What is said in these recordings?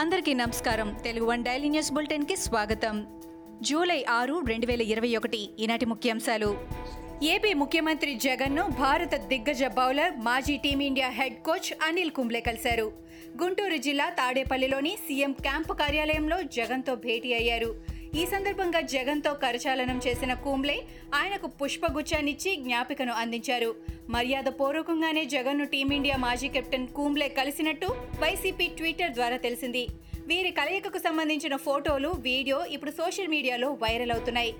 అందరికీ నమస్కారం. Telugu one daily news బులెటిన్కి స్వాగతం. జూలై ఆరు రెండు వేల ఇరవై ఒకటి ఈనాటి ముఖ్యాంశాలు. ఏపీ ముఖ్యమంత్రి జగన్ను భారత దిగ్గజ బౌలర్ మాజీ team India head coach Anil Kumble కలిశారు. గుంటూరు జిల్లా తాడేపల్లిలోని సీఎం క్యాంపు కార్యాలయంలో జగన్తో భేటీ అయ్యారు. ఈ సందర్భంగా జగన్తో కరచాలనం చేసిన కుంబ్లే ఆయనకు పుష్పగుచ్చాన్నిచ్చి జ్ఞాపికను అందించారు. మర్యాద పూర్వకంగానే జగన్ను టీమిండియా మాజీ కెప్టెన్ కూంబ్లే కలిసినట్టు వైసీపీ ట్విట్టర్ ద్వారా తెలిసింది. వీరి కలయికకు సంబంధించిన ఫోటోలు వీడియో ఇప్పుడు సోషల్ మీడియాలో వైరల్ అవుతున్నాయి.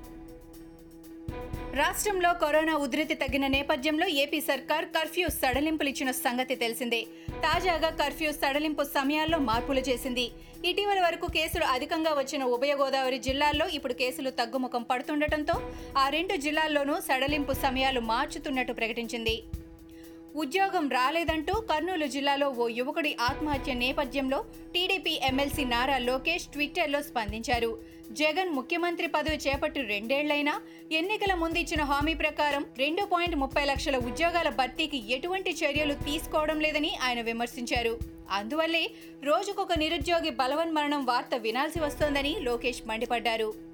రాష్ట్రంలో కరోనా ఉధృతి తగ్గిన నేపథ్యంలో ఏపీ సర్కార్ కర్ఫ్యూ సడలింపులు ఇచ్చిన సంగతి తెలిసిందే. తాజాగా కర్ఫ్యూ సడలింపు సమయాల్లో మార్పులు చేసింది. ఇటీవల వరకు కేసులు అధికంగా వచ్చిన ఉభయ గోదావరి జిల్లాల్లో ఇప్పుడు కేసులు తగ్గుముఖం పడుతుండటంతో ఆ రెండు జిల్లాల్లోనూ సడలింపు సమయాలు మార్చుతున్నట్టు ప్రకటించింది. ఉద్యోగం రాలేదంటూ కర్నూలు జిల్లాలో ఓ యువకుడి ఆత్మహత్య నేపథ్యంలో టీడీపీ ఎమ్మెల్సీ నారా లోకేష్ ట్విట్టర్లో స్పందించారు. జగన్ ముఖ్యమంత్రి పదవి చేపట్టి రెండేళ్ళైనా ఎన్నికల ముందు ఇచ్చిన హామీ ప్రకారం రెండు పాయింట్ ముప్పై లక్షల ఉద్యోగాల భర్తీకి ఎటువంటి చర్యలు తీసుకోవడం లేదని ఆయన విమర్శించారు. అందువల్లే రోజుకొక నిరుద్యోగి బలవన్మరణం వార్త వినాల్సి వస్తోందని లోకేష్ మండిపడ్డారు.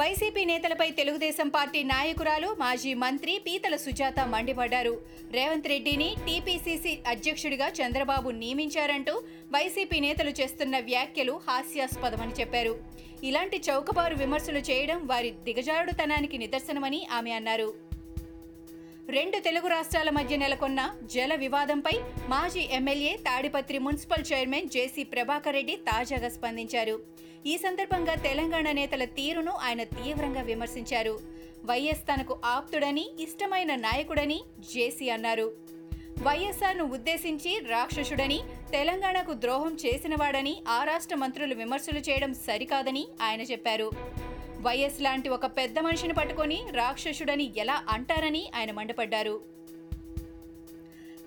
వైసీపీ నేతలపై తెలుగుదేశం పార్టీ నాయకురాలు మాజీ మంత్రి పీతల సుజాత మండిపడ్డారు. రేవంత్ రెడ్డిని టీపీసీసీ అధ్యక్షుడిగా చంద్రబాబు నియమించారంటూ వైసీపీ నేతలు చేస్తున్న వ్యాఖ్యలు హాస్యాస్పదమని చెప్పారు. ఇలాంటి చౌకబారు విమర్శలు చేయడం వారి దిగజారుడుతనానికి నిదర్శనమని ఆమె అన్నారు. రెండు తెలుగు రాష్ట్రాల మధ్య నెలకొన్న జల వివాదంపై మాజీ MLA Tadipatri municipal chairman JC Prabhakar Reddy తాజాగా స్పందించారు. ఈ సందర్భంగా తెలంగాణ నేతల తీరును ఆయన తీవ్రంగా విమర్శించారు. వైఎస్ తనకు ఆప్తుడని ఇష్టమైన నాయకుడని జేసీ అన్నారు. వైఎస్ఆర్ను ఉద్దేశించి రాక్షసుడని తెలంగాణకు ద్రోహం చేసినవాడని ఆ రాష్ట్ర మంత్రులు విమర్శలు చేయడం సరికాదని ఆయన చెప్పారు. వైఎస్ లాంటి ఒక పెద్ద మనిషిని పట్టుకొని రాక్షసుడని ఎలా అంటారని ఆయన మండిపడ్డారు.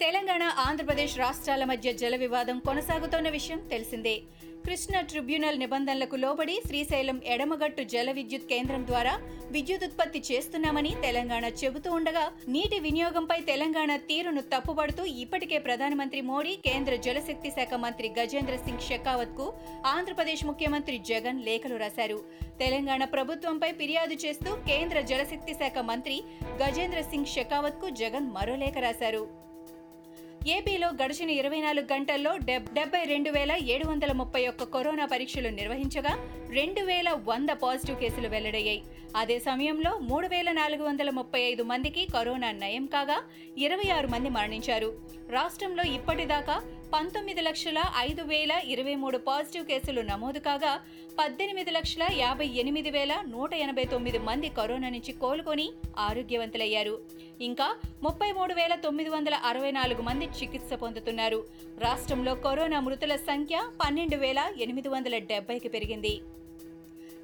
తెలంగాణ ఆంధ్రప్రదేశ్ రాష్ట్రాల మధ్య జల వివాదం కొనసాగుతోన్న విషయం తెలిసిందే. కృష్ణ ట్రిబ్యునల్ నిబంధనలకు లోబడి శ్రీశైలం ఎడమగట్టు జల విద్యుత్ కేంద్రం ద్వారా విద్యుత్ ఉత్పత్తి చేస్తున్నామని తెలంగాణ చెబుతూ ఉండగా నీటి వినియోగంపై తెలంగాణ తీరును తప్పుపడుతూ ఇప్పటికే ప్రధానమంత్రి మోడీ కేంద్ర జలశక్తి శాఖ మంత్రి గజేంద్ర సింగ్ షెకావత్కు ఆంధ్రప్రదేశ్ ముఖ్యమంత్రి జగన్ లేఖలు రాశారు. తెలంగాణ ప్రభుత్వంపై ఫిర్యాదు చేస్తూ కేంద్ర జలశక్తి శాఖ మంత్రి గజేంద్ర సింగ్ షెకావత్కు జగన్ మరో లేఖ రాశారు. ఏపీలో గడిచిన ఇరవై నాలుగు గంటల్లో డెబ్బై రెండు వేల ఏడు వందల ముప్పై ఒక్క కరోనా పరీక్షలు నిర్వహించగా రెండు వేల వంద పాజిటివ్ కేసులు వెల్లడయ్యాయి. అదే సమయంలో మూడు వేల నాలుగు వందల ముప్పై ఐదు మందికి కరోనా నయం కాగా ఇరవై ఆరు మంది మరణించారు. రాష్ట్రంలో ఇప్పటిదాకా పంతొమ్మిది లక్షల ఐదు వేల ఇరవై మూడు పాజిటివ్ కేసులు నమోదు కాగా పద్దెనిమిది లక్షల యాభై ఎనిమిది వేల నూట ఎనభై తొమ్మిది మంది కరోనా నుంచి కోలుకొని ఆరోగ్యవంతులయ్యారు. ఇంకా ముప్పై మూడు వేల తొమ్మిది వందల అరవై నాలుగు మంది చికిత్స పొందుతున్నారు. రాష్ట్రంలో కరోనా మృతుల సంఖ్య పన్నెండు వేల ఎనిమిది వందల డెబ్బైకి పెరిగింది.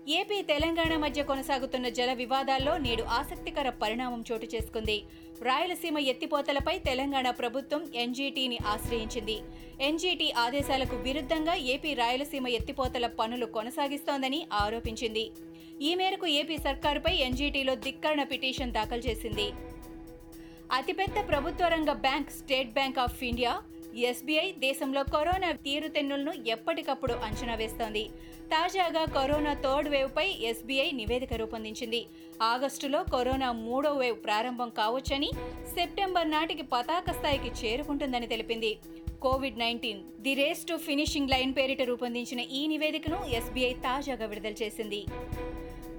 ఏపీ తెలంగాణ మధ్య కొనసాగుతున్న జల వివాదాల్లో నేడు ఆసక్తికర పరిణామం చోటు చేసుకుంది. రాయలసీమ ఎత్తిపోతలపై తెలంగాణ ప్రభుత్వం ఎన్జీటీని ఆశ్రయించింది. ఎన్జీటీ ఆదేశాలకు విరుద్ధంగా ఏపీ రాయలసీమ ఎత్తిపోతల పనులు కొనసాగిస్తోందని ఆరోపించింది. ఈ మేరకు ఏపీ సర్కారుపై ఎన్జీటీలో ధిక్కరణ పిటిషన్ దాఖలు చేసింది. అతిపెద్ద ప్రభుత్వ రంగ bank State Bank of India SBI దేశంలో కరోనా తీరుతెన్నులను ఎప్పటికప్పుడు అంచనా వేస్తోంది. తాజాగా కరోనా థర్డ్ వేవ్ పై ఎస్బీఐ నివేదిక రూపొందించింది. ఆగస్టులో కరోనా మూడో వేవ్ ప్రారంభం కావచ్చని సెప్టెంబర్ నాటికి పతాక స్థాయికి చేరుకుంటుందని తెలిపింది. COVID nineteen the race to finishing line పేరిట రూపొందించిన ఈ నివేదికను ఎస్బీఐ తాజాగా విడుదల చేసింది.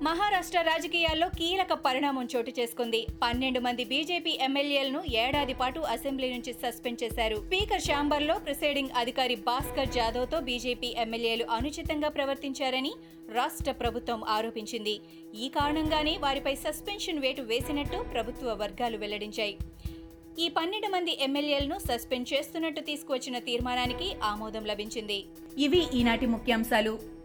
మహారాష్ట్ర రాజకీయాల్లో కీలక పరిణామం చోటు చేసుకుంది. పన్నెండు మంది బీజేపీ ఎమ్మెల్యేలను ఏడాది పాటు అసెంబ్లీ నుంచి సస్పెండ్ చేశారు. స్పీకర్ ఛాంబర్లో ప్రిసైడింగ్ అధికారి భాస్కర్ జాదవ్తో బీజేపీ ఎమ్మెల్యేలు అనుచితంగా ప్రవర్తించారని రాష్ట్ర ప్రభుత్వం ఆరోపించింది. ఈ కారణంగానే వారిపై సస్పెన్షన్ వేటు వేసినట్టు ప్రభుత్వ వర్గాలు వెల్లడించాయి. ఈ పన్నెండు మంది ఎమ్మెల్యేలను సస్పెండ్ చేస్తున్నట్టు తీసుకువచ్చిన తీర్మానానికి ఆమోదం లభించింది. ఇవి ఈనాటి ముఖ్యాంశాలు.